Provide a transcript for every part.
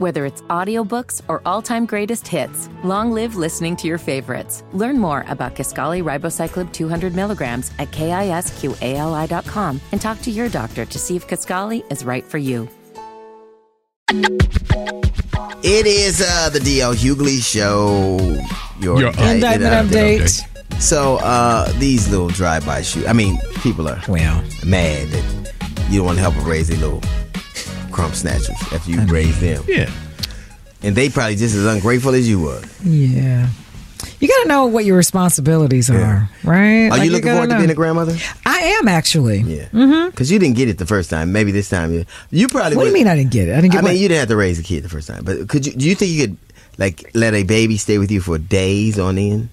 Whether it's audiobooks or all-time greatest hits, long live listening to your favorites. Learn more about Kisqali Ribociclib 200 milligrams at kisqali.com and talk to your doctor to see if Kisqali is right for you. It is uh, the DL Hughley Show. Your Indictment update. So uh, these little drive-by shoot. I mean, people are Well, mad that you don't want to help them raise their little crumb snatchers after you raise them, Yeah. and they probably just as ungrateful as you were. yeah. You got to know what your responsibilities are, right? Are Like, you looking gotta forward to being a grandmother? I am actually. Yeah, because you didn't get it the first time. Maybe this time you. You probably. What do you mean I didn't get it? I didn't get I what? mean, you didn't have to raise a kid the first time, but could you? Do you think you could like let a baby stay with you for days on end?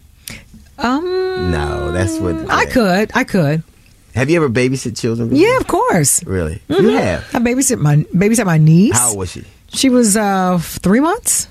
um, No, that's what I could. I could. Have you ever babysit children? before? Yeah, of course. Really? You have. I babysit my babysit my niece. How old was she? She was uh three months.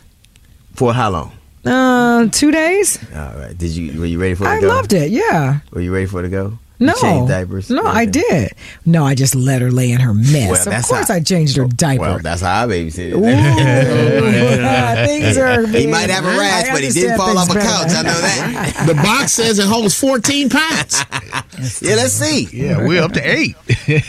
For how long? Uh, two days. All right. Did you? Were you ready for it I to go? I loved it. Yeah. Were you ready for it to go? You No. changed diapers. No, I did. No, I just let her lay in her mess. Well, of course, how- I changed her oh, diaper. Well, that's how I babysit. Things are. He being- might have a rash, I but he didn't fall off a things couch. I know that. The box says it holds 14 pounds. yeah, let's see. Yeah, we're up to eight.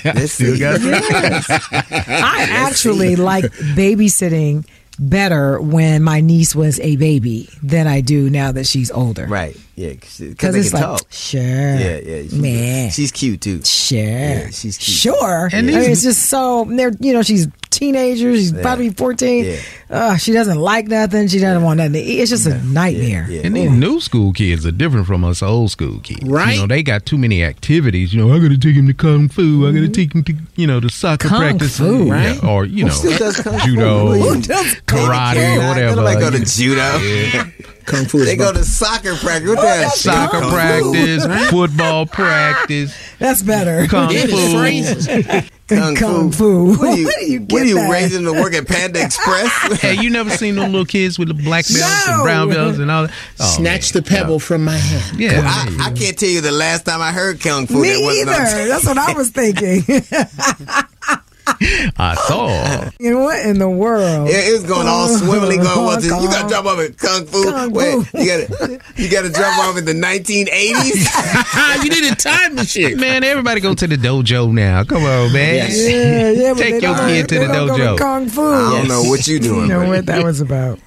Let's Still see. got I actually like babysitting better when my niece was a baby than I do now that she's older. Right. Yeah, because they can it's like, talk. sure. Yeah, yeah. She's, Man. she's cute too. Sure. Yeah, she's cute. Sure. And I mean, it's just so they're you know, she's teenager, she's about to be fourteen. Yeah. Uh, she doesn't like nothing, she doesn't want nothing to eat. It's just a nightmare. yeah. And these new school kids are different from us old school kids. Right. You know, they got too many activities. You know, I got to take him to kung fu. I got to take him to, you know, to soccer Kung practice. fu, Yeah, right? Or, you know, still does kung fu? judo, Who does karate, Yeah, whatever. Nobody go to you know. judo. Kung Fu is They go to soccer practice. What the? Oh, soccer Kung fu. practice, football practice, That's better. kung It is fu. phrases. Kung, Kung fu. What do you, Where do you what get you that? raising to work at Panda Express? Hey, you never seen them little kids with the black belts No. and brown belts and all that? Oh, Snatch the pebble oh, from my hand. Yeah. I, I can't tell you the last time I heard Kung Fu. Me that wasn't on either. That's what I was thinking. I saw. you know what in the world? Yeah, it was going all oh, swimmingly. Going what's this? You got to Kung- jump off at Kung Fu. Kung Wait, Fu. you got to you got to jump off in the 1980s. you need a time machine. Man, everybody go to the dojo now. Come on, man. Yes. Yeah, yeah. Take your kid to the don't go dojo. Kung fu. I don't know what you're doing. You know but- what that was about.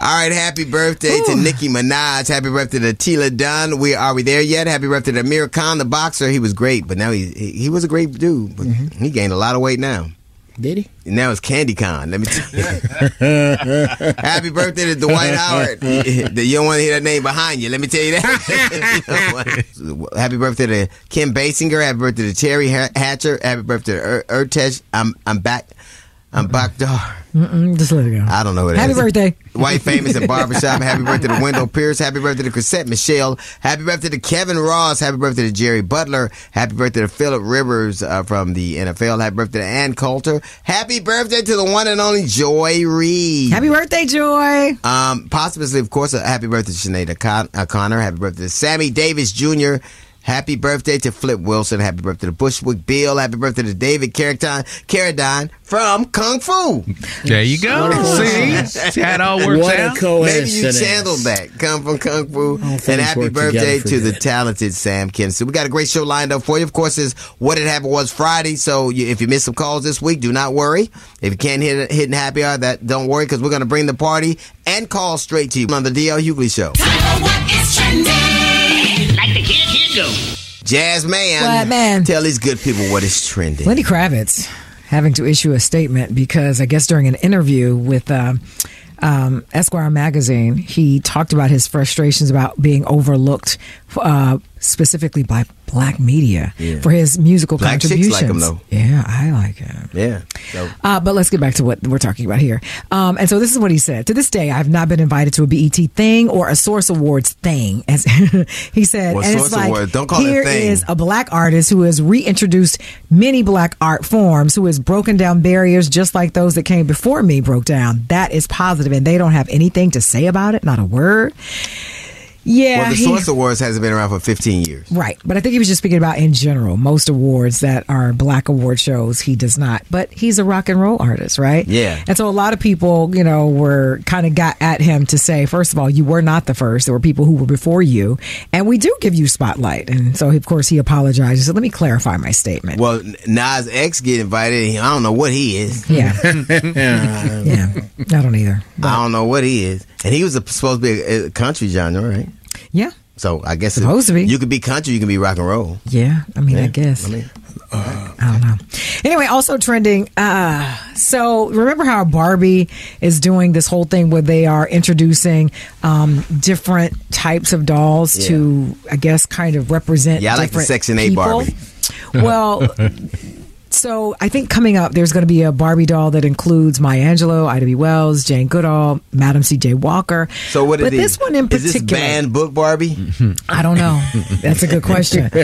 All right, happy birthday to Nicki Minaj. Happy birthday to Tila Dunn. We are we there yet? Happy birthday to Amir Khan, the boxer. He was great, but now he he, he was a great dude, but mm-hmm. he gained a lot of weight now. Did he? And now it's Candy Con. Let me tell you. Happy birthday to Dwight Howard. You don't want to hear that name behind you. Let me tell you that. Happy birthday to Kim Basinger. Happy birthday to Teri Hatcher. Happy birthday to Ur- Urtesh. I'm I'm back. I'm. Mm-mm, just let it go. I don't know what it Happy birthday. White famous at barbershop. Happy birthday to Wendell Pierce. Happy birthday to Chrisette Michele. Happy birthday to Kevin Ross. Happy birthday to Jerry Butler. Happy birthday to Philip Rivers uh, from the NFL. Happy birthday to Ann Coulter. Happy birthday to the one and only Joy Reid. Happy birthday, Joy. Um, possibly, of course, a happy birthday to Sinead Con- uh, Happy birthday to Sammy Davis Jr. Happy birthday to Flip Wilson. Happy birthday to Bushwick Bill. Happy birthday to David Carradine, Carradine from Kung Fu. There you go. See? See how it all works What a out? Maybe you coincidence. channeled that. Come from Kung Fu. And happy birthday together for to the talented Sam Kinison. We got a great show lined up for you. Of course, is What It Happened Was Friday. So you, if you missed some calls this week, do not worry. If you can't hit, hit an happy hour, that don't worry because we're going to bring the party and call straight to you on the DL Hughley Show. Go. Jazz man. What, man? Tell these good people what is trending. Lenny Kravitz having to issue a statement because I guess during an interview with uh, um, Esquire magazine, he talked about his frustrations about being overlooked, uh, specifically by black media Yeah. for his musical Black contributions. like him, though. Yeah, I like him. Yeah. So, Uh, but let's get back to what we're talking about here. Um, and so this is what he said. To this day, I've not been invited to a BET thing or a Source Awards thing. As he said, Well, and Source it's like Awards, don't call it thing. is a black artist who has reintroduced many black art forms, who has broken down barriers just like those that came before me broke down. That is positive, and they don't have anything to say about it, not a word. Yeah, well, the he- Source Awards hasn't been around for 15 years. Right. But I think he was just speaking about in general. Most awards that are black award shows, he does not. But he's a rock and roll artist, right? Yeah. And so a lot of people, you know, were kind of got at him to say, first of all, you were not the first. There were people who were before you. And we do give you spotlight. And so, of course, he apologized. He said, let me clarify my statement. Well, Nas X get invited. I don't know what he is. yeah. yeah. I don't either. I don't know what he is. And he was a, supposed to be a, a country genre, right? Yeah. So I guess Supposed to be. You could be country, you can be rock and roll. Yeah, I mean, I guess. I mean, I don't know. Anyway, also trending. Uh, so remember how Barbie is doing this whole thing where they are introducing um, different types of dolls Yeah. to, I guess, kind of represent. Yeah, I like the Section 8 people. Barbie. Well. So I think coming up, there's going to be a Barbie doll that includes Maya Angelou, Ida B. Wells, Jane Goodall, Madam C.J. Walker. so what But is? this one in particular, is this banned book Barbie? I don't know. That's a good question.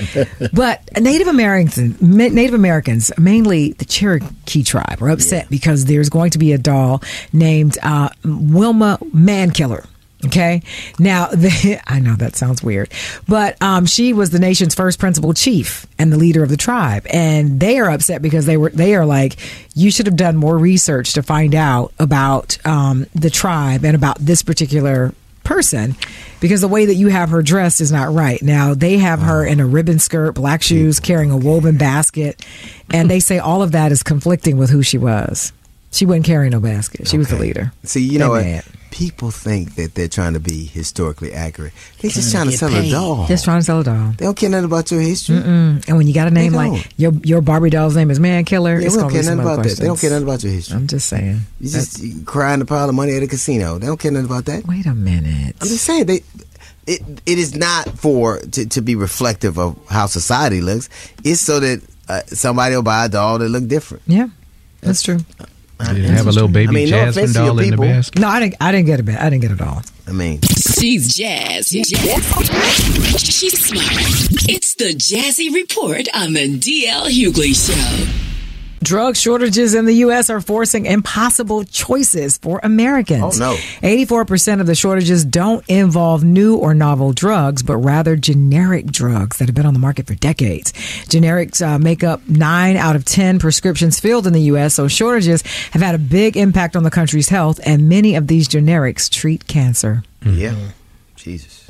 But Native Americans, Native Americans, mainly the Cherokee tribe, are upset because there's going to be a doll named uh, Wilma Mankiller. Okay. Now, the, I know that sounds weird, but um, she was the nation's first principal chief and the leader of the tribe, and they are upset because they were they are like, you should have done more research to find out about um, the tribe and about this particular person because the way that you have her dressed is not right. Now they have her in a ribbon skirt, black shoes, carrying a woven basket, and they say all of that is conflicting with who she was. She wasn't carrying no basket. She was the leader. See, you know. People think that they're trying to be historically accurate. They're just trying to get sell a doll. Just trying to sell a doll. They don't care nothing about your history. And when you got a name like your your Barbie doll's name is Man Killer, They it's don't care nothing other about that. They don't care nothing about your history. I'm just saying. You just you cry in the pile of money at a casino. They don't care nothing about that. Wait a minute. I'm just saying they. It it is not for to, to be reflective of how society looks. It's so that uh, somebody will buy a doll that look different. Yeah, that's true. Did it have a little baby I mean, no Jasmine offense to your doll in the basket? No, I didn't. I didn't get a bit. I didn't get a doll. I mean, She's jazz. She's smart. It's the Jazzy Report on the DL Hughley Show. Drug shortages in the U.S. are forcing impossible choices for Americans. Oh, no. 84% of the shortages don't involve new or novel drugs, but rather generic drugs that have been on the market for decades. Generics uh, make up 9 out of 10 prescriptions filled in the U.S., so shortages have had a big impact on the country's health, and many of these generics treat cancer. yeah, Jesus.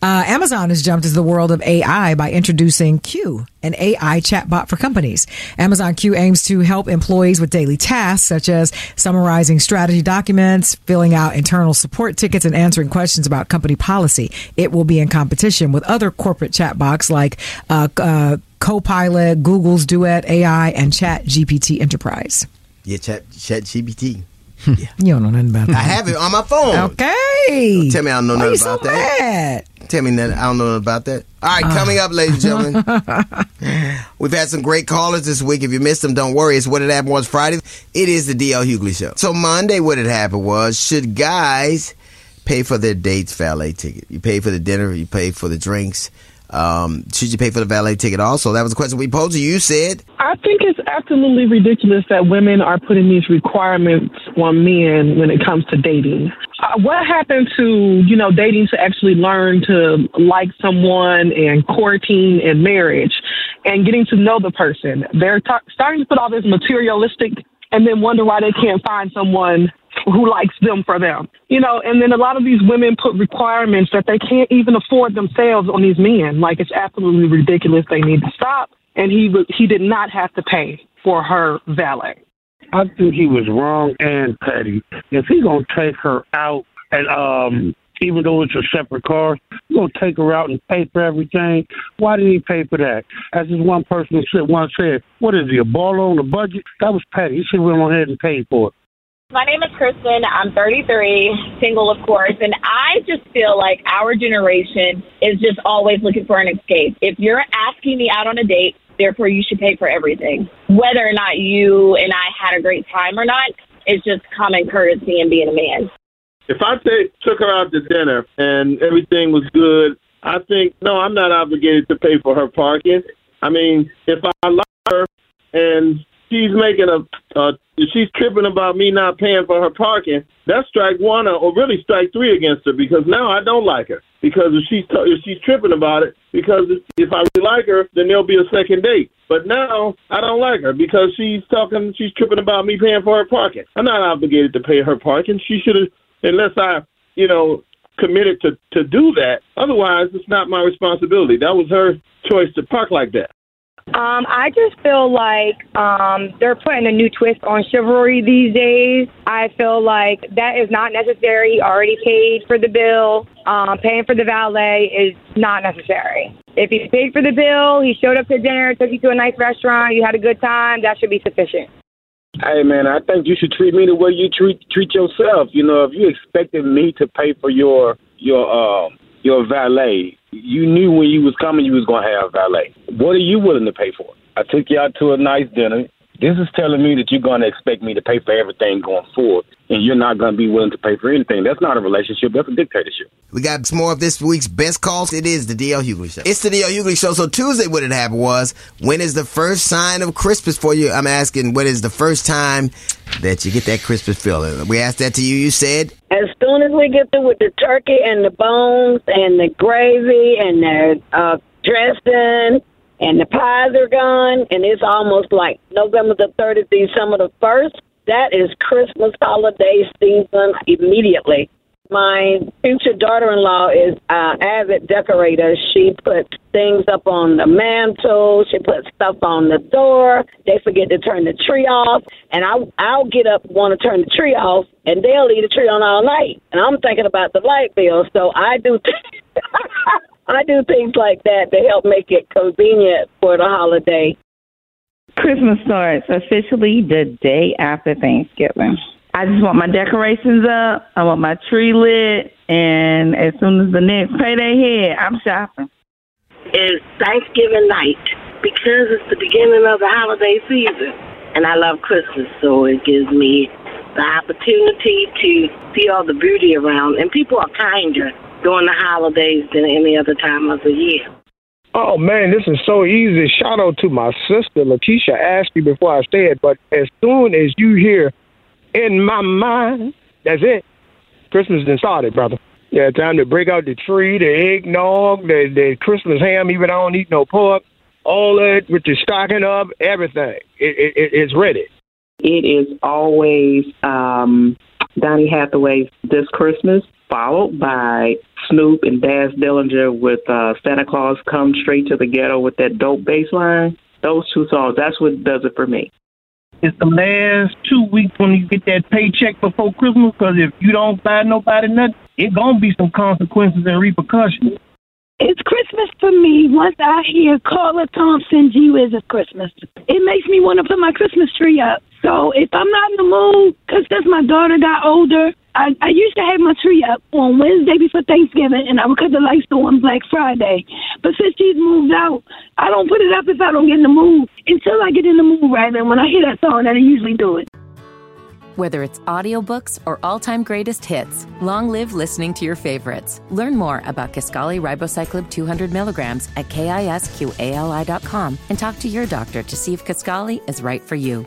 Uh, Amazon has jumped into the world of AI by introducing Q, an AI chatbot for companies. Amazon Q aims to help employees with daily tasks such as summarizing strategy documents, filling out internal support tickets, and answering questions about company policy. It will be in competition with other corporate chatbots like uh, uh, Copilot, Google's Duet AI, and Chat GPT Enterprise. Yeah, chat chat GPT. You don't know nothing about that. I have it on my phone. Okay. Tell me I don't know Why nothing you so about that. mad? Tell me that I don't know about that. All right, coming uh. up, ladies and gentlemen. We've had some great callers this week. If you missed them, don't worry. It's what it happened was Friday. It is the DL Hughley show. So Monday, what had happened was should guys pay for their dates valet ticket? You pay for the dinner, you pay for the drinks. Um, should you pay for the valet ticket also? That was a question we posed to you. You said I think it's absolutely ridiculous that women are putting these requirements on men when it comes to dating. Uh, what happened to you know dating to actually learn to like someone and courting and marriage and getting to know the person? They're ta starting to put all this materialistic and then wonder why they can't find someone who likes them for them. You know, and then a lot of these women put requirements that they can't even afford themselves on these men. Like it's absolutely ridiculous. They need to stop. And he he did not have to pay for her valet. I think he was wrong and petty. If he gonna take her out and um even though it's a separate car, you gonna take her out and pay for everything. Why did he pay for that? As this one person said once said, What is he, a baller on the budget? That was petty. He should have went ahead and paid for it. My name is Kristen. I'm 33, single, of course, and I just feel like our generation is just always looking for an escape. If you're asking me out on a date, therefore you should pay for everything. Whether or not you and I had a great time or not, it's just common courtesy and being a man. If I ta- took her out to dinner and everything was good, I think no, I'm not obligated to pay for her parking. I mean, if I like her and she's making a, uh, she's tripping about me not paying for her parking, that's strike one or, really strike three against her because now I don't like her. because if she's if she's tripping about it because if, if I really like her, then there'll be a second date. But now I don't like her because she's talking, she's tripping about me paying for her parking. I'm not obligated to pay her parking. She should have, unless I, you know, committed to to do that. Otherwise, it's not my responsibility. That was her choice to park like that. Um, I just feel like um, they're putting a new twist on chivalry these days. I feel like that is not necessary. He already paid for the bill. Um, paying for the valet is not necessary. If he paid for the bill, he showed up to dinner, took you to a nice restaurant, you had a good time, that should be sufficient. Hey man, I think you should treat me the way you treat treat yourself. You know, if you expected me to pay for your your um your valet, you knew when you was coming you was gonna have a valet. What are you willing to pay for? I took you out to a nice dinner. This is telling me that you're gonna expect me to pay for everything going forward, and you're not gonna be willing to pay for anything. That's not a relationship. That's a dictatorship. We got some more of this week's best calls. It is the DL Hughley Show. It's the DL Hughley Show. So Tuesday, what had happened was, when is the first sign of Christmas for you? I'm asking, when is the first time that you get that Christmas feeling? We asked that to you. You said As soon as we get through with the turkey and the bones and the gravy and the uh, dressing and the pies are gone, and it's almost like November the 30th, December the 1st, that is Christmas holiday season immediately. My future daughter-in-law is uh, avid decorator. She puts things up on the mantle. She puts stuff on the door. They forget to turn the tree off, and I I'll get up want to turn the tree off, and they'll leave the tree on all night. And I'm thinking about the light bill, so I do. I do things like that to help make it convenient for the holiday. Christmas starts officially the day after Thanksgiving. I just want my decorations up. I want my tree lit, and as soon as the next payday hit, I'm shopping. It's Thanksgiving night because it's the beginning of the holiday season. And I love Christmas, so it gives me the opportunity to see all the beauty around. And people are kinder during the holidays than any other time of the year. Oh man, this is so easy. Shout out to my sister Lakeisha asked me before I said, but as soon as you hear in my mind, that's it. Christmas done started, brother. Yeah, time to break out the tree, the eggnog, the the Christmas ham. Even I don't eat no pork. All that with the stocking up, everything. It, it, it, it's ready. It is always um, Donny Hathaway's This Christmas, followed by Snoop and Daz Dillinger with uh, Santa Claus Come Straight to the Ghetto with that dope bass line. Those two songs, that's what does it for me. It's the last two weeks when you get that paycheck before Christmas. Because if you don't buy nobody nothing, it gonna be some consequences and repercussions. It's Christmas for me once I hear Carla Thomas, Gee Whiz, it's Christmas. It makes me want to put my Christmas tree up. So if I'm not in the mood, because since my daughter got older, I, I used to have my tree up on Wednesday before Thanksgiving, and I would cut the lights on Black Friday. But since she's moved out, I don't put it up if I don't get in the mood until I get in the mood right. And when I hear that song, I usually do it. Whether it's audiobooks or all-time greatest hits, long live listening to your favorites. Learn more about Kisqali Ribociclib 200 milligrams at kisqali.com and talk to your doctor to see if Kisqali is right for you.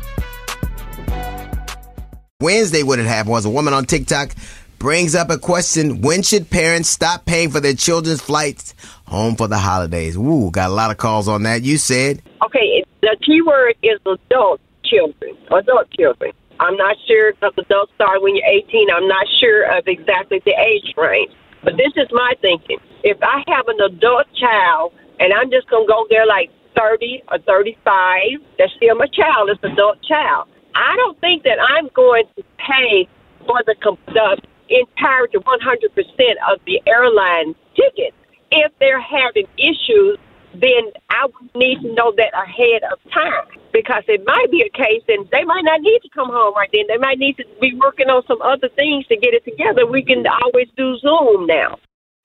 Wednesday, what had happened was a woman on TikTok brings up a question: When should parents stop paying for their children's flights home for the holidays? Ooh, got a lot of calls on that. You said Okay, the key word is adult children, adult children. I'm not sure because adults start when you're 18. I'm not sure of exactly the age range. But this is my thinking. If I have an adult child and I'm just going to go there like 30 or 35, that's still my child. It's an adult child. I don't think that I'm going to pay for the, the entirety, 100% of the airline ticket. If they're having issues, then I need to know that ahead of time because it might be a case and they might not need to come home right then. They might need to be working on some other things to get it together. We can always do Zoom now.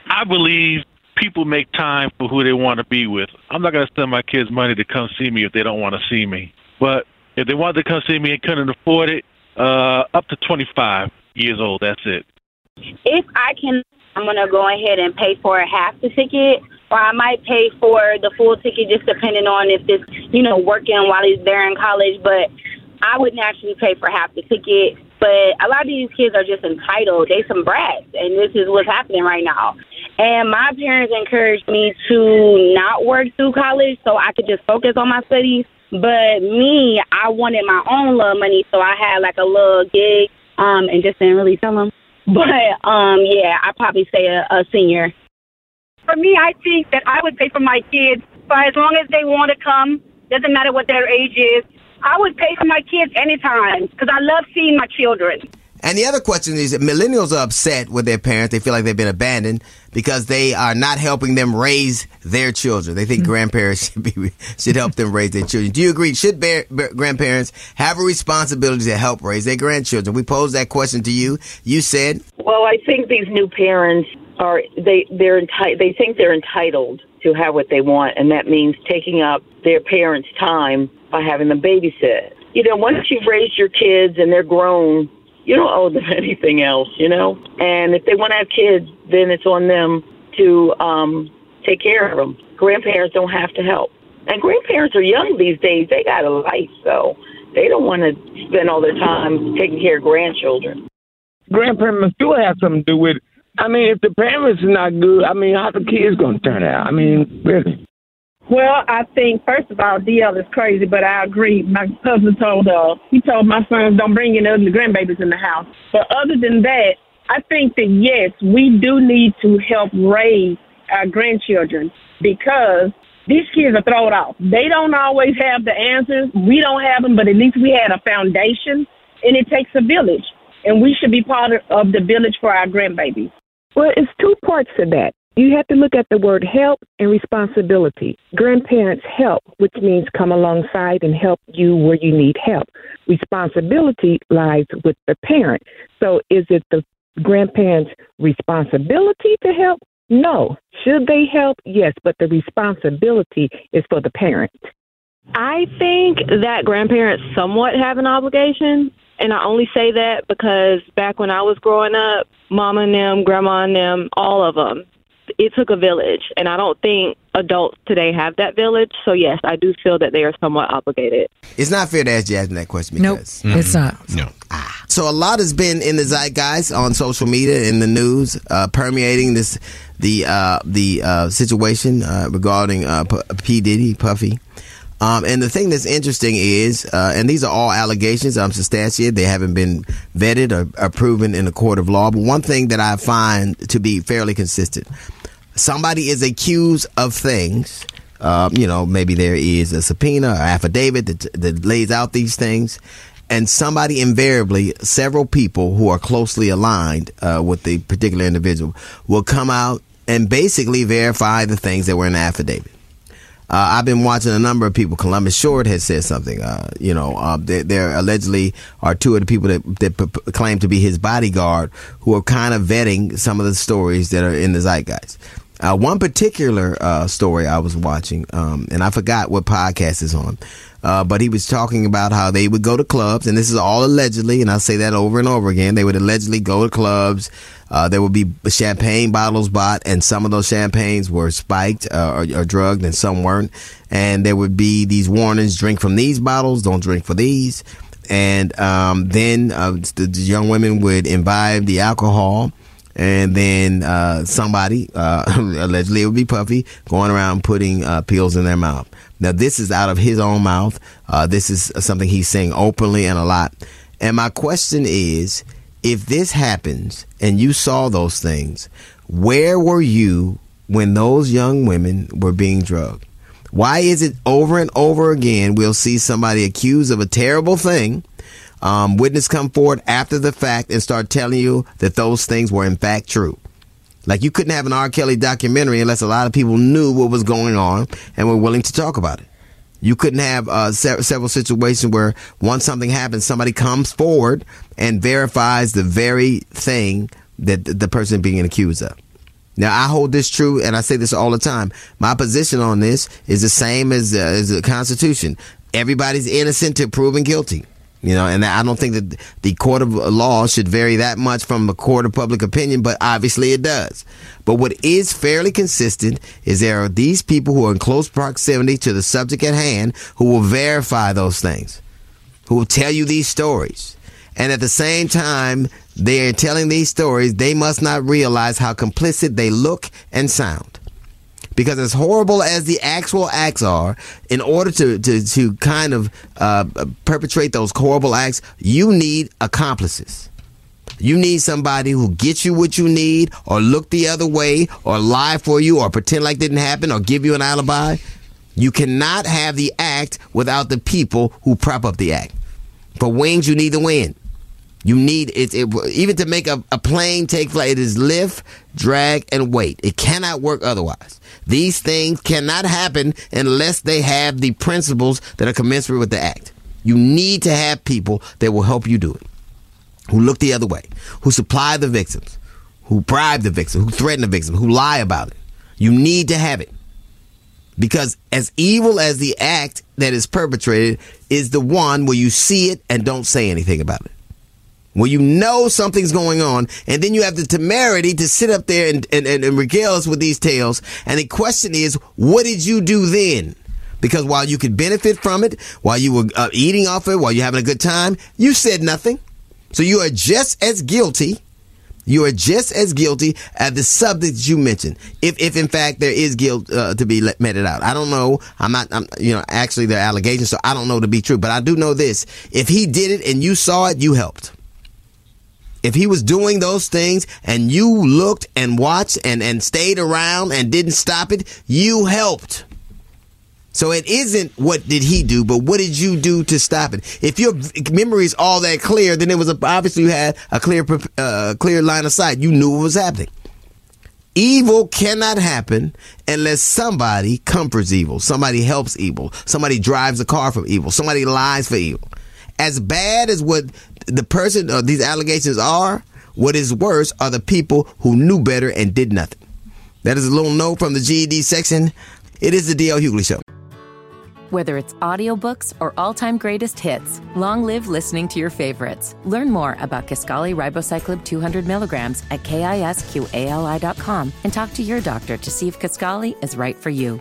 I believe people make time for who they want to be with. I'm not going to spend my kids' money to come see me if they don't want to see me. But if they wanted to come see me and couldn't afford it, uh, up to 25 years old, that's it. If I can, I'm going to go ahead and pay for half the ticket, or I might pay for the full ticket just depending on if it's, you know, working while he's there in college. But I would naturally pay for half the ticket. But a lot of these kids are just entitled. They some brats, and this is what's happening right now. And my parents encouraged me to not work through college so I could just focus on my studies. But me, I wanted my own little money, so I had like a little gig, um, and just didn't really tell them. But um, yeah, I probably say a, a senior. For me, I think that I would pay for my kids, but as long as they want to come, doesn't matter what their age is. I would pay for my kids anytime because I love seeing my children. And the other question is that millennials are upset with their parents. They feel like they've been abandoned because they are not helping them raise their children. They think mm. grandparents should be should help them raise their children. Do you agree? Should bear, bear- grandparents have a responsibility to help raise their grandchildren? We posed that question to you. You said Well, I think these new parents are they they're enti- they think they're entitled to have what they want, and that means taking up their parents' time by having them babysit. You know, once you've raised your kids and they're grown, you don't owe them anything else. You know, and if they want to have kids, then it's on them to um, take care of them. Grandparents don't have to help, and grandparents are young these days. They got a life, so they don't want to spend all their time taking care of grandchildren. grandparents do have something to do with it. I mean, if the parents are not good, I mean, how the kids gonna turn out? I mean, really. Well, I think first of all, DL is crazy, but I agree. My husband told uh he told my sons don't bring any ugly grandbabies in the house. But other than that, I think that yes, we do need to help raise our grandchildren because these kids are thrown off. They don't always have the answers. We don't have them, but at least we had a foundation, and it takes a village, and we should be part of the village for our grandbabies. Well, it's two parts to that. You have to look at the word help and responsibility. Grandparents help, which means come alongside and help you where you need help. Responsibility lies with the parent. So is it the grandparents' responsibility to help? No. Should they help? Yes, but the responsibility is for the parent. I think that grandparents somewhat have an obligation. And I only say that because back when I was growing up, mama and them, grandma and them, all of them, it took a village. And I don't think adults today have that village. So, yes, I do feel that they are somewhat obligated. it's not fair to ask Jasmine that question Nope, because it's not. No. So a lot has been in the zeitgeist on social media, in the news, uh, permeating this the uh, the uh, situation uh, regarding uh, P-, P Diddy Puffy. Um, and the thing that's interesting is, uh, and these are all allegations, um, substantiated. They haven't been vetted or, or proven in a court of law. But one thing that I find to be fairly consistent: somebody is accused of things. Um, you know, maybe there is a subpoena or affidavit that, that lays out these things, and somebody invariably, several people who are closely aligned uh, with the particular individual, will come out and basically verify the things that were in the affidavit. Uh, I've been watching a number of people. Columbus Short has said something. Uh, you know, uh, there, there allegedly are two of the people that, that p- claim to be his bodyguard who are kind of vetting some of the stories that are in the zeitgeist. Uh, one particular uh, story I was watching, um, and I forgot what podcast is on, uh, but he was talking about how they would go to clubs, and this is all allegedly, and I say that over and over again. They would allegedly go to clubs. Uh, there would be champagne bottles bought, and some of those champagnes were spiked uh, or, or drugged, and some weren't. And there would be these warnings: drink from these bottles, don't drink for these. And um, then uh, the, the young women would imbibe the alcohol and then uh, somebody, uh, allegedly it would be Puffy, going around putting uh, pills in their mouth. Now, this is out of his own mouth. Uh, this is something he's saying openly and a lot. And my question is if this happens and you saw those things, where were you when those young women were being drugged? Why is it over and over again we'll see somebody accused of a terrible thing? Um, witness come forward after the fact and start telling you that those things were in fact true. Like you couldn't have an R. Kelly documentary unless a lot of people knew what was going on and were willing to talk about it. You couldn't have uh, se- several situations where once something happens, somebody comes forward and verifies the very thing that th- the person being accused of. Now I hold this true, and I say this all the time. My position on this is the same as uh, as the Constitution. Everybody's innocent to proven guilty. You know, and I don't think that the court of law should vary that much from a court of public opinion, but obviously it does. But what is fairly consistent is there are these people who are in close proximity to the subject at hand who will verify those things, who will tell you these stories. And at the same time, they are telling these stories, they must not realize how complicit they look and sound. Because as horrible as the actual acts are, in order to, to, to kind of uh, perpetrate those horrible acts, you need accomplices. You need somebody who gets you what you need, or look the other way, or lie for you, or pretend like didn't happen, or give you an alibi. You cannot have the act without the people who prop up the act. For wings, you need the wind. You need it, it even to make a, a plane take flight. It is lift, drag, and weight. It cannot work otherwise. These things cannot happen unless they have the principles that are commensurate with the act. You need to have people that will help you do it, who look the other way, who supply the victims, who bribe the victim, who threaten the victim, who lie about it. You need to have it. Because as evil as the act that is perpetrated is the one where you see it and don't say anything about it when you know something's going on, and then you have the temerity to sit up there and, and, and, and regale us with these tales. And the question is, what did you do then? Because while you could benefit from it, while you were uh, eating off it, while you're having a good time, you said nothing. So you are just as guilty. You are just as guilty as the subjects you mentioned. If, if in fact there is guilt uh, to be meted out, I don't know. I'm not. I'm, you know, actually there are allegations, so I don't know to be true. But I do know this: if he did it and you saw it, you helped if he was doing those things and you looked and watched and, and stayed around and didn't stop it, you helped. So it isn't what did he do, but what did you do to stop it? If your memory is all that clear, then it was a, obviously you had a clear, uh, clear line of sight. You knew what was happening. Evil cannot happen unless somebody comforts evil, somebody helps evil, somebody drives a car from evil, somebody lies for evil. As bad as what the person or these allegations are, what is worse are the people who knew better and did nothing. That is a little note from the GED section. It is the DL Hughley Show. Whether it's audiobooks or all-time greatest hits, long live listening to your favorites. Learn more about Kisqali Ribociclib 200 milligrams at kisqali.com and talk to your doctor to see if Kisqali is right for you.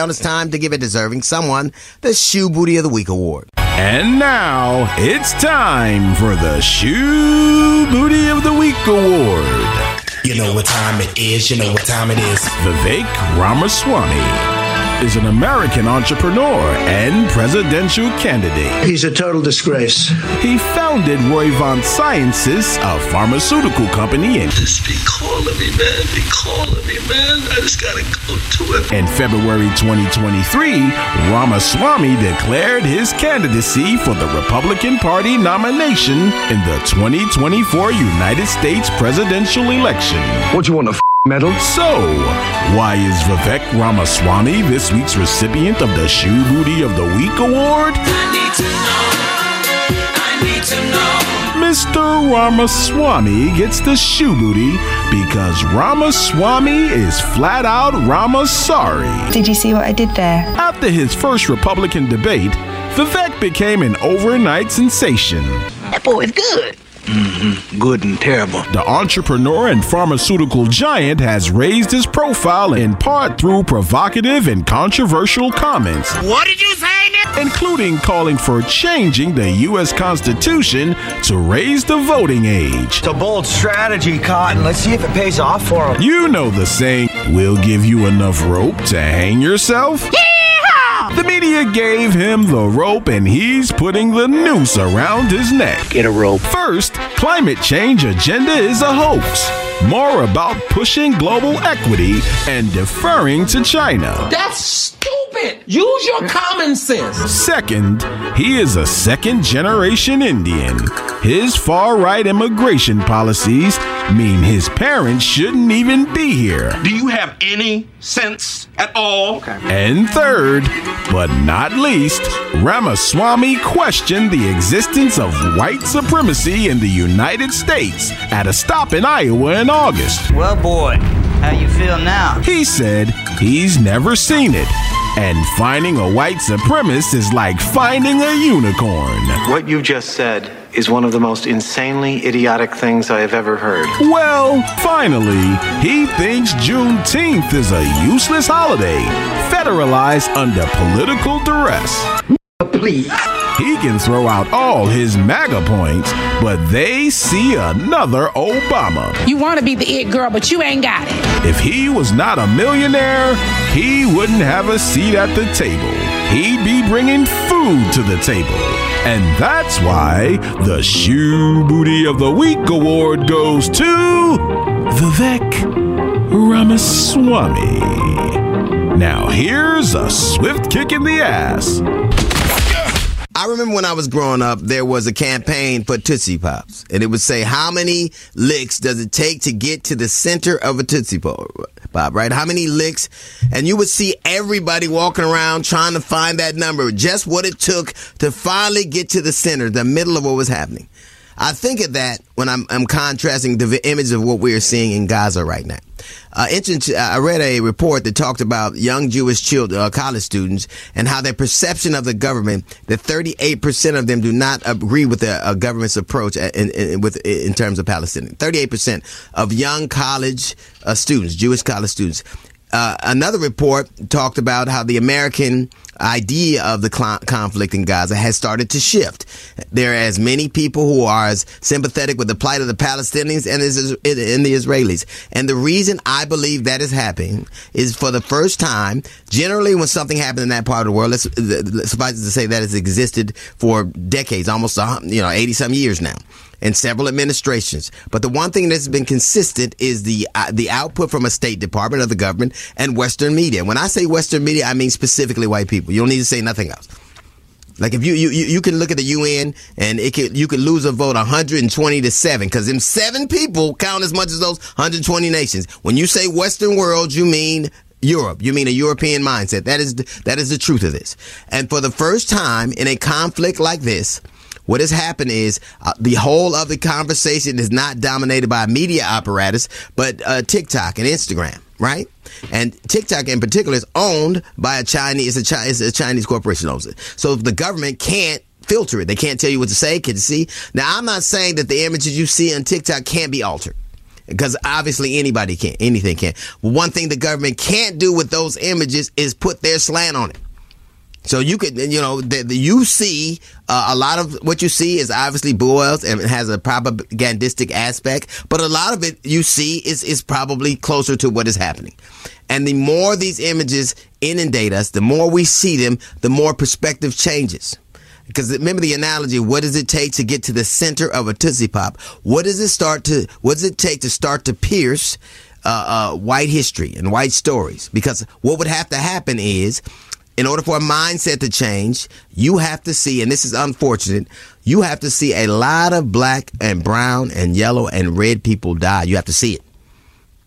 Now it's time to give a deserving someone the Shoe Booty of the Week award. And now it's time for the Shoe Booty of the Week award. You know what time it is, you know what time it is. Vivek Ramaswamy is an American entrepreneur and presidential candidate. He's a total disgrace. He founded Roivant Sciences, a pharmaceutical company, And Just be calling me, man. Be calling me, man. I just gotta go to it. In February 2023, Ramaswamy declared his candidacy for the Republican Party nomination in the 2024 United States presidential election. What you want a f- medal? So, why is Vivek Ramaswamy this week's recipient of the Shoe Booty of the Week award? I need to know. I need to know. Mr. Ramaswamy gets the shoe booty because Ramaswamy is flat out Ramasari. Did you see what I did there? After his first Republican debate, Vivek became an overnight sensation. That boy is good. Mm-hmm. Good and terrible. The entrepreneur and pharmaceutical giant has raised his profile in part through provocative and controversial comments. What did you say, Including calling for changing the U.S. Constitution to raise the voting age. It's a bold strategy, Cotton. Let's see if it pays off for him. You know the saying, we'll give you enough rope to hang yourself? The media gave him the rope and he's putting the noose around his neck. Get a rope. First, climate change agenda is a hoax. More about pushing global equity and deferring to China. That's stupid. Use your common sense. Second, he is a second generation Indian. His far right immigration policies mean his parents shouldn't even be here. Do you have any sense at all? And third, but not least, Ramaswamy questioned the existence of white supremacy in the United States at a stop in Iowa in August. Well, boy, how you feel now? He said he's never seen it. And finding a white supremacist is like finding a unicorn. What you just said is one of the most insanely idiotic things I have ever heard. Well, finally, he thinks Juneteenth is a useless holiday, federalized under political duress. Please. He can throw out all his MAGA points, but they see another Obama. You want to be the it girl, but you ain't got it. If he was not a millionaire, he wouldn't have a seat at the table. He'd be bringing food to the table. And that's why the Shoe Booty of the Week award goes to Vivek Ramaswamy. Now here's a swift kick in the ass. I remember when I was growing up, there was a campaign for Tootsie Pops, and it would say, "How many licks does it take to get to the center of a Tootsie Pop?" Right? How many licks? And you would see everybody walking around trying to find that number, just what it took to finally get to the center, the middle of what was happening. I think of that when I'm, I'm contrasting the image of what we are seeing in Gaza right now. Uh, I read a report that talked about young Jewish children, uh, college students, and how their perception of the government, that 38% of them do not agree with the uh, government's approach in, in, with, in terms of Palestinian. 38% of young college uh, students, Jewish college students. Uh, another report talked about how the American idea of the cl- conflict in Gaza has started to shift. There are as many people who are as sympathetic with the plight of the Palestinians and, is- and the Israelis. And the reason I believe that is happening is for the first time, generally when something happened in that part of the world, let's, let's suffice it to say that has existed for decades, almost, you know, 80 some years now in several administrations. But the one thing that's been consistent is the uh, the output from a State Department of the government and Western media. When I say Western media, I mean specifically white people. You don't need to say nothing else. Like if you you you can look at the UN and it could you could lose a vote 120 to seven because them seven people count as much as those 120 nations. When you say Western world, you mean Europe. You mean a European mindset. That is the, that is the truth of this. And for the first time in a conflict like this, what has happened is uh, the whole of the conversation is not dominated by media apparatus, but uh, TikTok and Instagram, right? And TikTok in particular is owned by a Chinese, it's a, Chi- a Chinese corporation owns it. So the government can't filter it. They can't tell you what to say, can you see. Now, I'm not saying that the images you see on TikTok can't be altered because obviously anybody can, anything can. One thing the government can't do with those images is put their slant on it. So you could, you know, the, the, you see uh, a lot of what you see is obviously Boyle's and it has a propagandistic aspect, but a lot of it you see is is probably closer to what is happening. And the more these images inundate us, the more we see them, the more perspective changes. Because remember the analogy, what does it take to get to the center of a Tootsie Pop? What does it start to, what does it take to start to pierce uh, uh, white history and white stories? Because what would have to happen is, in order for a mindset to change, you have to see, and this is unfortunate, you have to see a lot of black and brown and yellow and red people die. You have to see it.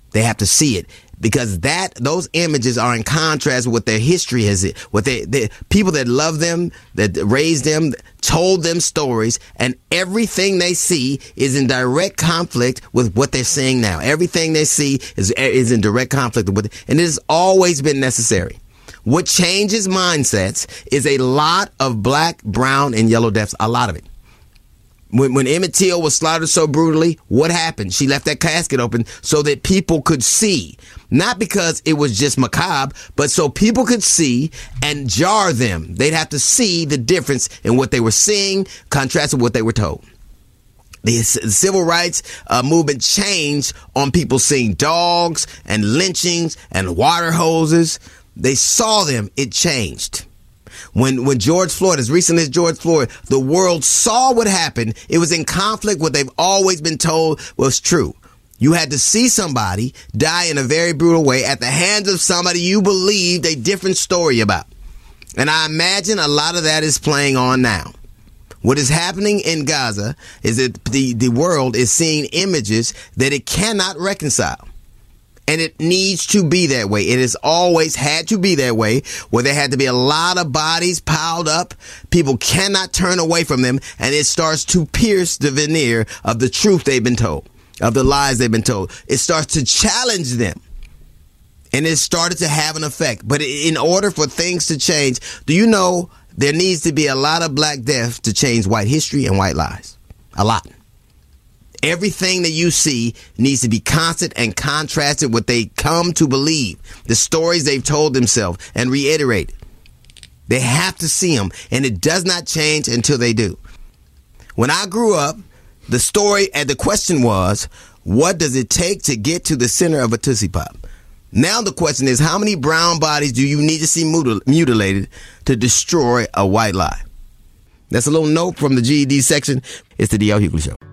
They have to see it because that those images are in contrast with their history has what they the people that love them that raised them told them stories and everything they see is in direct conflict with what they're seeing now everything they see is is in direct conflict with and it has always been necessary what changes mindsets is a lot of black brown and yellow deaths a lot of it when, when Emmett Till was slaughtered so brutally, what happened? She left that casket open so that people could see. Not because it was just macabre, but so people could see and jar them. They'd have to see the difference in what they were seeing, contrasted with what they were told. The civil rights uh, movement changed on people seeing dogs and lynchings and water hoses. They saw them, it changed. When when George Floyd, as recently as George Floyd, the world saw what happened. It was in conflict what they've always been told was true. You had to see somebody die in a very brutal way at the hands of somebody you believed a different story about. And I imagine a lot of that is playing on now. What is happening in Gaza is that the, the world is seeing images that it cannot reconcile. And it needs to be that way. It has always had to be that way, where there had to be a lot of bodies piled up. People cannot turn away from them, and it starts to pierce the veneer of the truth they've been told, of the lies they've been told. It starts to challenge them. And it started to have an effect. But in order for things to change, do you know there needs to be a lot of black deaths to change white history and white lies? A lot. Everything that you see needs to be constant and contrasted what they come to believe, the stories they've told themselves, and reiterate. They have to see them, and it does not change until they do. When I grew up, the story and the question was, what does it take to get to the center of a Tootsie Pop? Now the question is, how many brown bodies do you need to see mutil- mutilated to destroy a white lie? That's a little note from the GED section. It's the DL Hughley Show.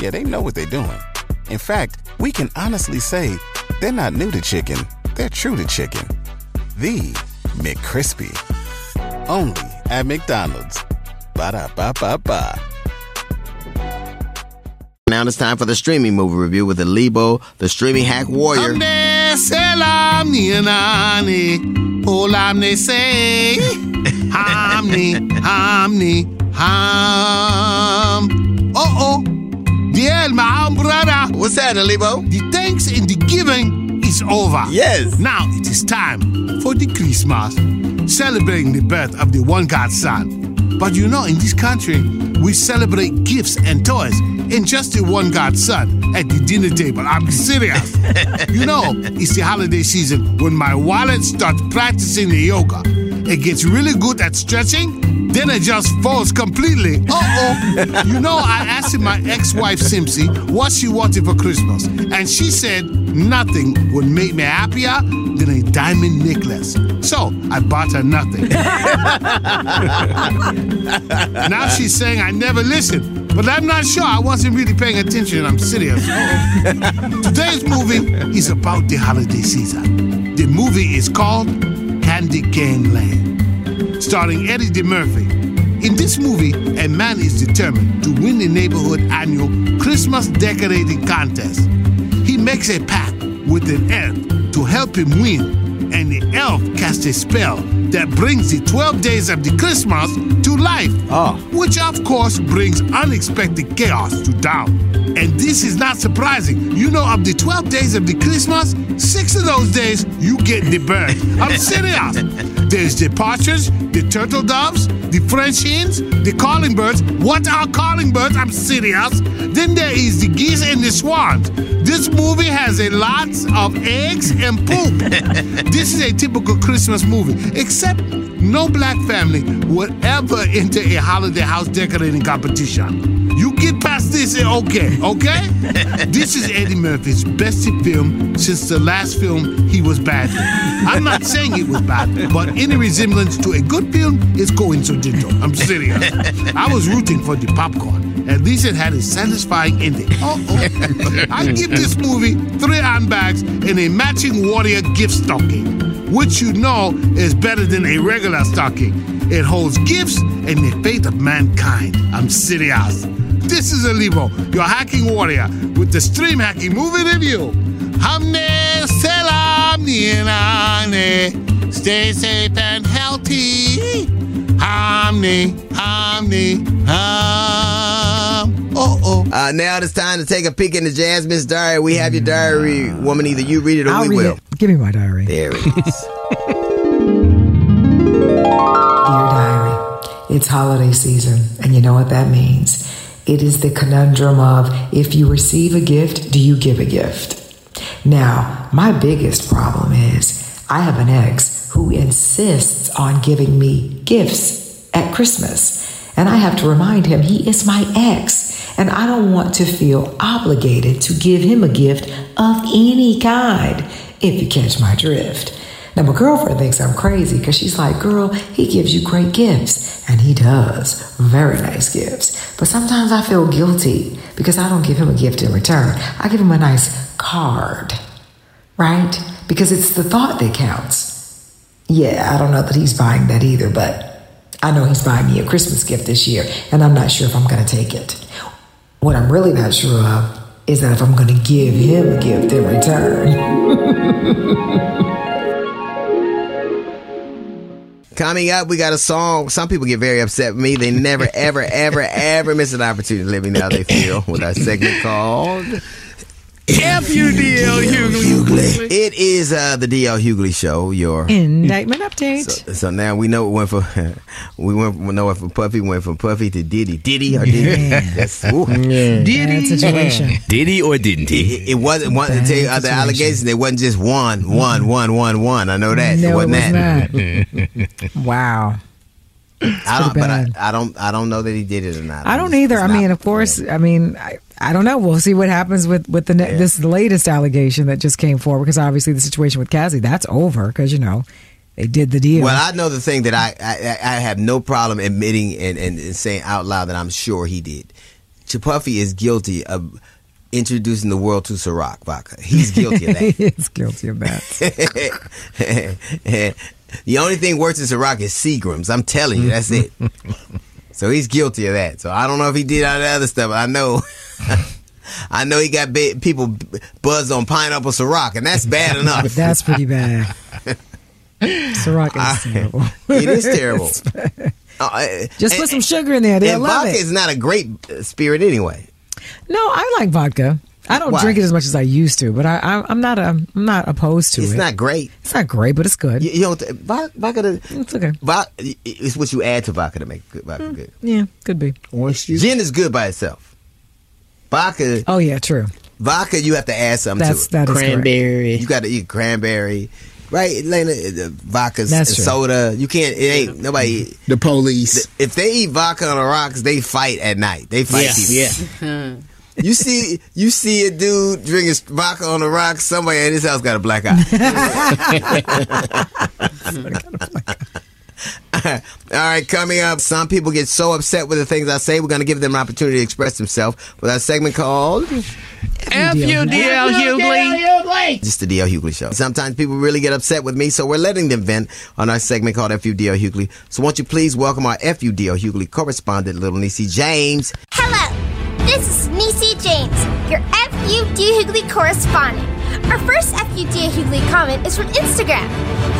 Yeah, they know what they're doing. In fact, we can honestly say they're not new to chicken, they're true to chicken. The McCrispy. Only at McDonald's. Ba da ba ba ba. Now it's time for the streaming movie review with the Lebo, the streaming hack warrior. Amne selam niyanani, olamne say, hamni, hamni, ham. Oh oh, Diel, my brother. What's that, Lebo? The thanks and the giving is over. Yes. Now it is time for the Christmas, celebrating the birth of the one God Son. But you know, in this country, we celebrate gifts and toys and just the one God Son at the dinner table. I'm serious. you know, it's the holiday season when my wallet starts practicing the yoga. It gets really good at stretching, then it just falls completely. Uh oh. you know, I asked my ex wife Simpsy what she wanted for Christmas, and she said nothing would make me happier than a diamond necklace. So I bought her nothing. now she's saying I never listened, but I'm not sure. I wasn't really paying attention. I'm serious. Today's movie is about the holiday season. The movie is called Candy Cane Land, starring Eddie DeMurphy. In this movie, a man is determined to win the neighborhood annual Christmas decorating contest. He makes a pact with an elf to help him win and the elf casts a spell that brings the 12 days of the Christmas to life. Oh. Which, of course, brings unexpected chaos to town. And this is not surprising. You know, of the 12 days of the Christmas, six of those days you get the bird. I'm serious. There's the partridge, the turtle doves, the French hens, the calling birds. What are calling birds? I'm serious. Then there is the geese and the swans. This movie has a lot of eggs and poop. this is a typical Christmas movie, except no black family would ever enter a holiday house decorating competition. You get past this, and okay, okay? this is Eddie Murphy's best film since the last film he was bad. I'm not saying it was bad, but any resemblance to a good film is coincidental. I'm serious. I was rooting for the popcorn. At least it had a satisfying ending. Oh, oh. I give this movie three handbags and a matching warrior gift stocking, which you know is better than a regular stocking. It holds gifts and the fate of mankind. I'm serious. This is Olivo, your hacking warrior, with the stream hacking movie review. Hamne selam niyanane. Stay safe and healthy. Hamne, hamne, ham. Oh, oh. Uh, now it's time to take a peek into Jasmine's diary. We have your diary, woman. Either you read it or I'll we read will. it. Give me my diary. There it is. Dear Diary, it's holiday season, and you know what that means. It is the conundrum of if you receive a gift, do you give a gift? Now, my biggest problem is I have an ex who insists on giving me gifts at Christmas, and I have to remind him he is my ex, and I don't want to feel obligated to give him a gift of any kind, if you catch my drift. Now, my girlfriend thinks I'm crazy because she's like, girl, he gives you great gifts. And he does. Very nice gifts. But sometimes I feel guilty because I don't give him a gift in return. I give him a nice card, right? Because it's the thought that counts. Yeah, I don't know that he's buying that either, but I know he's buying me a Christmas gift this year, and I'm not sure if I'm going to take it. What I'm really not sure of is that if I'm going to give him a gift in return. Coming up, we got a song. Some people get very upset with me. They never, ever, ever, ever miss an opportunity to let me know how they feel with our segment called F-U-D-L Hughley. It is uh, the DL Hughley Show. Your Indictment update. So, so now we know it went from we went we know it from Puffy went from Puffy to Diddy. Diddy or Diddy? Yeah. That's ooh. Diddy. Bad situation. Diddy or didn't he? It, it wasn't one. To tell you other allegations, it wasn't just one, one, one, one, one. I know that. No, it wasn't it was that. wow. I don't, pretty but I. I don't, I don't know that he did it or not. I don't either. I mean, of course, I mean, I, I don't know. We'll see what happens with with the ne- this latest allegation that just came forward because obviously the situation with Cassie that's over because you know they did the deal. Well, I know the thing that I, I, I have no problem admitting and, and, and saying out loud that I'm sure he did. Chapuffy is guilty of introducing the world to Ciroc vodka. He's guilty of that. he is guilty of that. the only thing worse than Ciroc is Seagrams. I'm telling you, that's it. so he's guilty of that. So I don't know if he did all the other stuff. I know. I know he got ba- people buzzed on pineapple Ciroc, and that's bad enough. that's pretty bad. Ciroc is terrible. it is terrible. Uh, Just and- put some sugar in there. And love vodka it. is not a great spirit anyway. No, I like vodka. I don't Why? drink it as much as I used to, but I, I I'm not a, I'm not opposed to It's it. It's not great. It's not great, but it's good. You, you know, vodka, vodka to, it's okay. Vodka, it's what you add to vodka to make good- vodka mm, good. Yeah, could be. Orange juice. Gin is good by itself. Vodka, Oh yeah, true. vodka, you have to add something That's to it. that is correct. Cranberry. You got to eat cranberry, right? Elena, uh, vodka's That's true. soda. You can't. It ain't nobody. Mm-hmm. The police. If they eat vodka on the rocks, they fight at night. They fight Yeah, people. yeah. Hmm. You see, you see a dude drinking vodka on the rocks. Somebody at his house got a black eye. All right, coming up, some people get so upset with the things I say. We're going to give them an opportunity to express themselves with our segment called F-U-D-L Hughley. Just the DL Hughley Show. Sometimes people really get upset with me, so we're letting them vent on our segment called FUDL Hughley. So won't you please welcome our FUDL Hughley correspondent, Little Niecy James. Hello, this is Niecy James, your FUD Hughley correspondent. Our first FUD Hughley comment is from Instagram.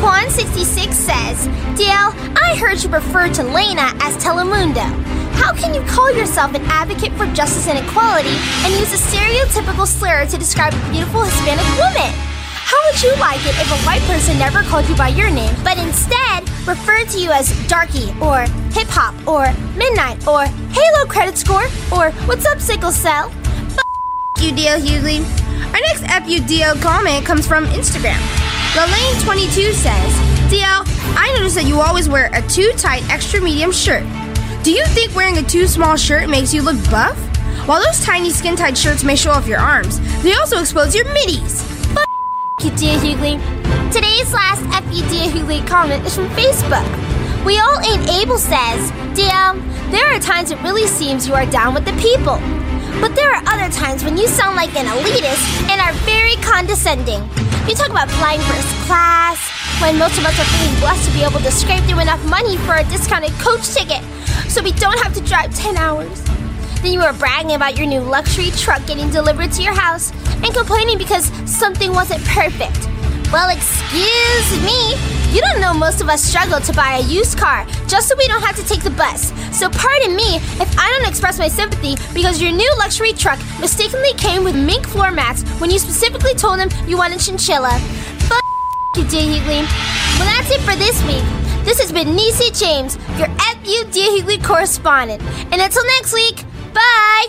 Juan66 says, DL, I heard you refer to Lena as Telemundo. How can you call yourself an advocate for justice and equality and use a stereotypical slur to describe a beautiful Hispanic woman? How would you like it if a white person never called you by your name, but instead referred to you as darky, or hip hop, or midnight, or Halo credit score, or what's up, sickle cell? You, DL Hughley. Our next FUDL comment comes from Instagram. Lelaine22 says, DL, I noticed that you always wear a too tight extra medium shirt. Do you think wearing a too small shirt makes you look buff? While those tiny skin tight shirts may show off your arms, they also expose your middies. F- you, dear Hughley. Today's last FUD Hughley comment is from Facebook. We All Ain't Able says, DL, there are times it really seems you are down with the people. But there are other times when you sound like an elitist and are very condescending. You talk about flying first class, when most of us are feeling blessed to be able to scrape through enough money for a discounted coach ticket so we don't have to drive 10 hours. Then you were bragging about your new luxury truck getting delivered to your house and complaining because something wasn't perfect. Well, excuse me. You don't know most of us struggle to buy a used car just so we don't have to take the bus. So pardon me if I don't express my sympathy because your new luxury truck mistakenly came with mink floor mats when you specifically told him you wanted chinchilla. F- you, dear Hughley. Well, that's it for this week. This has been Niecy James, your FU Dear Hughley correspondent. And until next week, bye!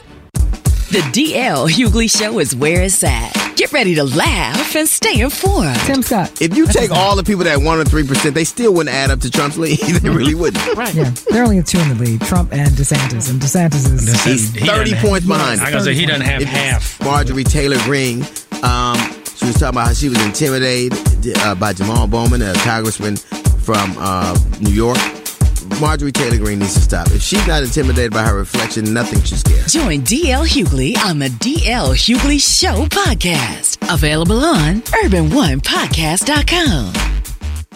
The DL Hughley Show is where it's at. Get ready to laugh and stay informed. Tim Scott. If you take all the people that won the three percent, they still wouldn't add up to Trump's lead. they really wouldn't. Right. Yeah, they're only two in the lead, Trump and DeSantis. And DeSantis is He's He thirty doesn't points have- behind. I gotta say, he doesn't have If- half. Marjorie Taylor Greene. Um, she was talking about how she was intimidated uh, by Jamal Bowman, a congressman from uh, New York. Marjorie Taylor Greene needs to stop. If she's not intimidated by her reflection, nothing should scare. Join DL Hughley on the DL Hughley Show podcast. Available on urban1podcast.com.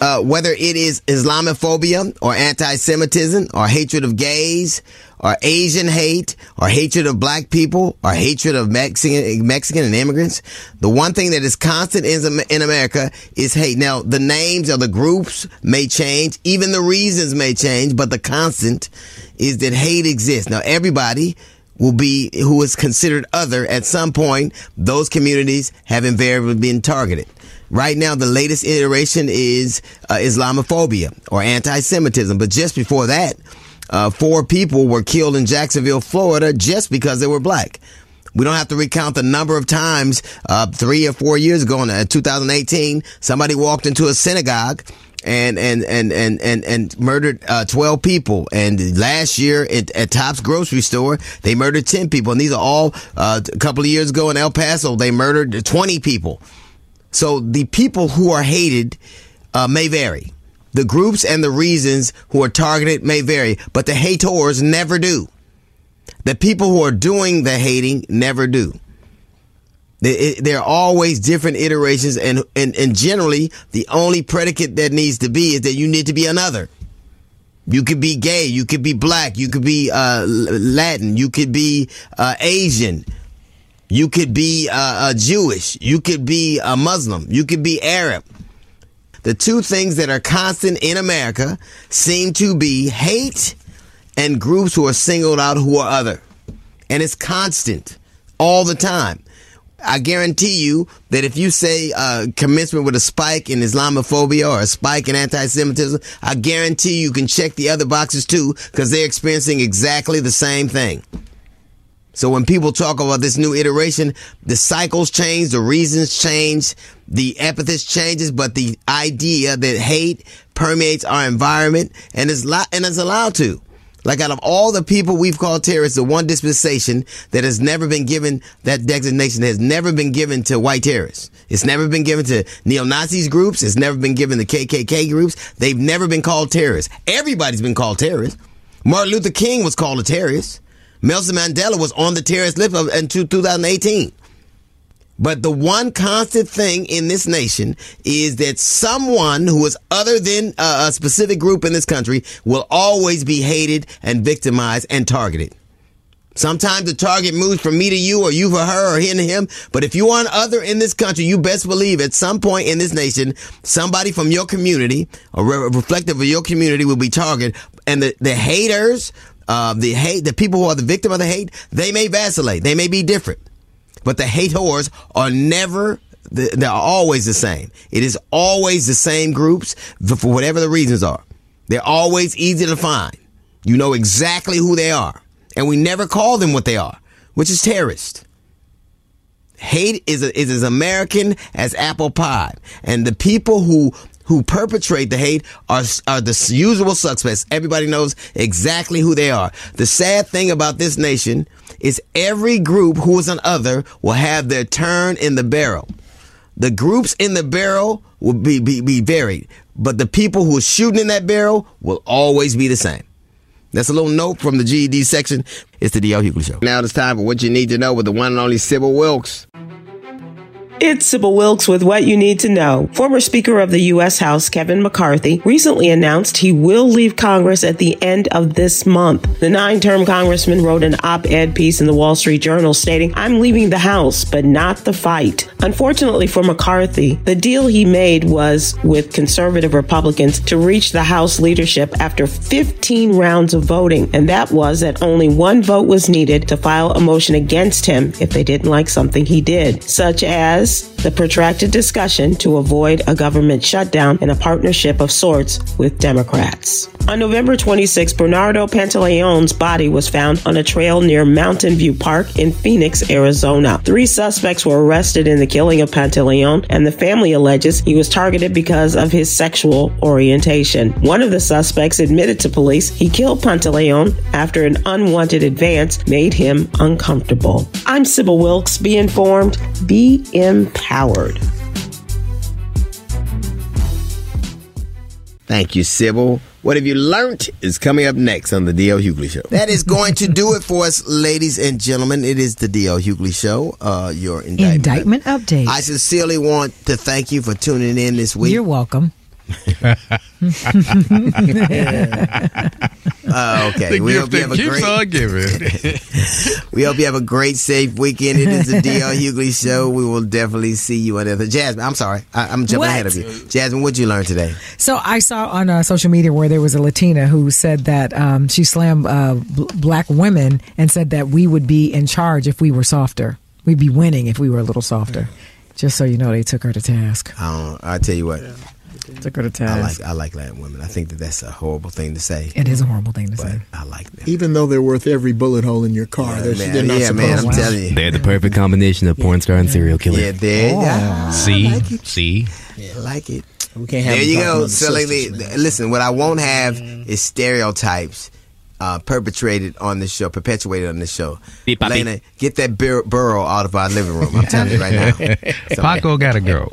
uh, whether it is Islamophobia or anti-Semitism or hatred of gays or Asian hate or hatred of black people or hatred of Mexican, Mexican and immigrants, the one thing that is constant in, in America is hate. Now, the names of the groups may change, even the reasons may change, but the constant is that hate exists. Now, everybody will be who is considered other at some point. Those communities have invariably been targeted. Right now, the latest iteration is uh, Islamophobia or anti-Semitism. But just before that, uh, four people were killed in Jacksonville, Florida, just because they were black. We don't have to recount the number of times, uh, three or four years ago in uh, 2018, somebody walked into a synagogue and and and and and, and murdered uh, 12 people. And last year at, at Tops grocery store, they murdered 10 people. And these are all uh, a couple of years ago in El Paso, they murdered 20 people. So the people who are hated uh, may vary. The groups and the reasons who are targeted may vary, but the haters never do. The people who are doing the hating never do. There are always different iterations, and, and and generally, the only predicate that needs to be is that you need to be another. You could be gay, you could be black, you could be uh, Latin, you could be uh, Asian, you could be uh, Jewish, you could be a Muslim, you could be Arab. The two things that are constant in America seem to be hate and groups who are singled out who are other. And it's constant all the time. I guarantee you that if you say uh, commencement with a spike in Islamophobia or a spike in anti-Semitism, I guarantee you can check the other boxes too because they're experiencing exactly the same thing. So when people talk about this new iteration, the cycles change, the reasons change, the epithets changes, but the idea that hate permeates our environment and is and is allowed to. Like out of all the people we've called terrorists, the one dispensation that has never been given that designation has never been given to white terrorists. It's never been given to neo-Nazis groups. It's never been given to KKK groups. They've never been called terrorists. Everybody's been called terrorists. Martin Luther King was called a terrorist. Nelson Mandela was on the terrorist list of, in 2018. But the one constant thing in this nation is that someone who is other than a, specific group in this country will always be hated and victimized and targeted. Sometimes the target moves from me to you or you for her or him to him. But if you are an other in this country, you best believe at some point in this nation, somebody from your community or re- reflective of your community will be targeted. And the, the haters, uh, the hate, the people who are the victim of the hate, they may vacillate. They may be different. But the haters are never, they're always the same. It is always the same groups for whatever the reasons are. They're always easy to find. You know exactly who they are. And we never call them what they are, which is terrorist. Hate is, a, is as American as apple pie. And the people who who perpetrate the hate are, are the usual suspects. Everybody knows exactly who they are. The sad thing about this nation is every group who is an other will have their turn in the barrel. The groups in the barrel will be, be, be varied, but the people who are shooting in that barrel will always be the same. That's a little note from the GED section. It's the DL Hughley Show. Now it's time for what you need to know with the one and only Sybil Wilkes. It's Sybil Wilkes with what you need to know. Former Speaker of the U.S. House, Kevin McCarthy, recently announced he will leave Congress at the end of this month. The nine term congressman wrote an op ed piece in the Wall Street Journal stating, I'm leaving the House, but not the fight. Unfortunately for McCarthy, the deal he made was with conservative Republicans to reach the House leadership after 15 rounds of voting, and that was that only one vote was needed to file a motion against him if they didn't like something he did, such as the protracted discussion to avoid a government shutdown and a partnership of sorts with Democrats. On November 26, Bernardo Pantaleon's body was found on a trail near Mountain View Park in Phoenix, Arizona. Three suspects were arrested in the killing of Pantaleon, and the family alleges he was targeted because of his sexual orientation. One of the suspects admitted to police he killed Pantaleon after an unwanted advance made him uncomfortable. I'm Sybil Wilkes. Be informed, be empowered. Thank you, Sybil. What have you learned is coming up next on the DL Hughley Show. That is going to do it for us, ladies and gentlemen. It is the DL Hughley Show. Uh, your indictment. Indictment update. I sincerely want to thank you for tuning in this week. You're welcome. Uh, okay. The we gift hope you that have a keeps great. on giving. we hope you have a great, safe weekend. It is the DL Hughley Show. We will definitely see you on the other. Jasmine, I'm sorry, I, I'm jumping What? ahead of you. Jasmine, what'd you learn today? So I saw on uh, social media where there was a Latina who said that um, she slammed uh, bl- black women and said that we would be in charge if we were softer. We'd be winning if we were a little softer. Just so you know, they took her to task. I don't. I tell you what. Took her to I like I like Latin women. I think that that's a horrible thing to say. It is a horrible thing to say. I like them. Even though they're worth every bullet hole in your car, they're, man. they're not Yeah, man, I'm to. telling you. They're the perfect combination of porn star and serial killer. Yeah, there you go. See, see. I like it. We can't have There you go. about the So, like, sisters, listen, what I won't have is stereotypes uh, perpetrated on this show, perpetuated on this show. Beep, bop, beep. Lena, get that bur- burrow out of our living room. I'm telling you right now. So- Paco got to go.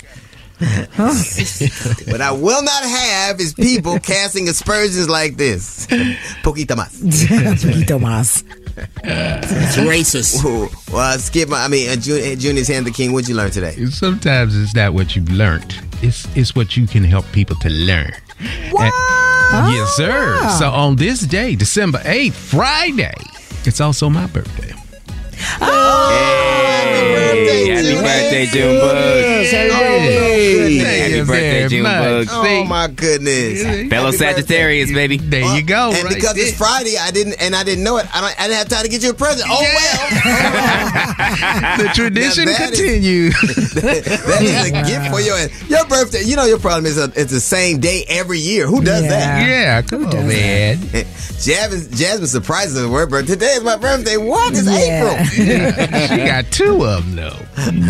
What I will not have is people casting aspersions like this. Poquita más. Poquito más. It's racist. Well, skip my. I mean, uh, Jun- uh, Junior's hand the king. What'd you learn today? Sometimes it's not what you've learned. It's it's what you can help people to learn. What? yes, sir. So on this day, December 8th, Friday, it's also my birthday. Oh, hey, happy birthday, June Bugs. Happy birthday, June Bugs. Oh my goodness! Fellow Happy Sagittarius, baby. There you go. And right because there. it's Friday, I didn't, and I didn't know it. I, don't, I didn't have time to get you a present. Oh well, the tradition Now that is- continues. that is a gift for your your birthday. You know your problem is uh it's the same day every year. Who does that? yeah, come on, man. Jasmine, Jasmine surprises us with her birthday. Today is my birthday. What? It's Yeah. April. she got two of them, though.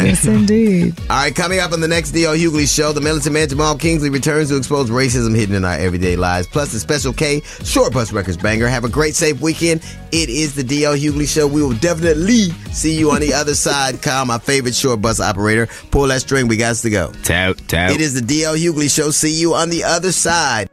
Yes, indeed. All right, coming up on the next D.L. Hughley show, the militant man Jamal Kingsley returns to expose racism hidden in our everyday lives. Plus, the Special K Short Bus Records banger. Have a great, safe weekend. It is the D.L. Hughley show. We will definitely see you on the other side. Kyle, my favorite short bus operator. Pull that string. We got to go. Tout, tout. It is the D.L. Hughley show. See you on the other side.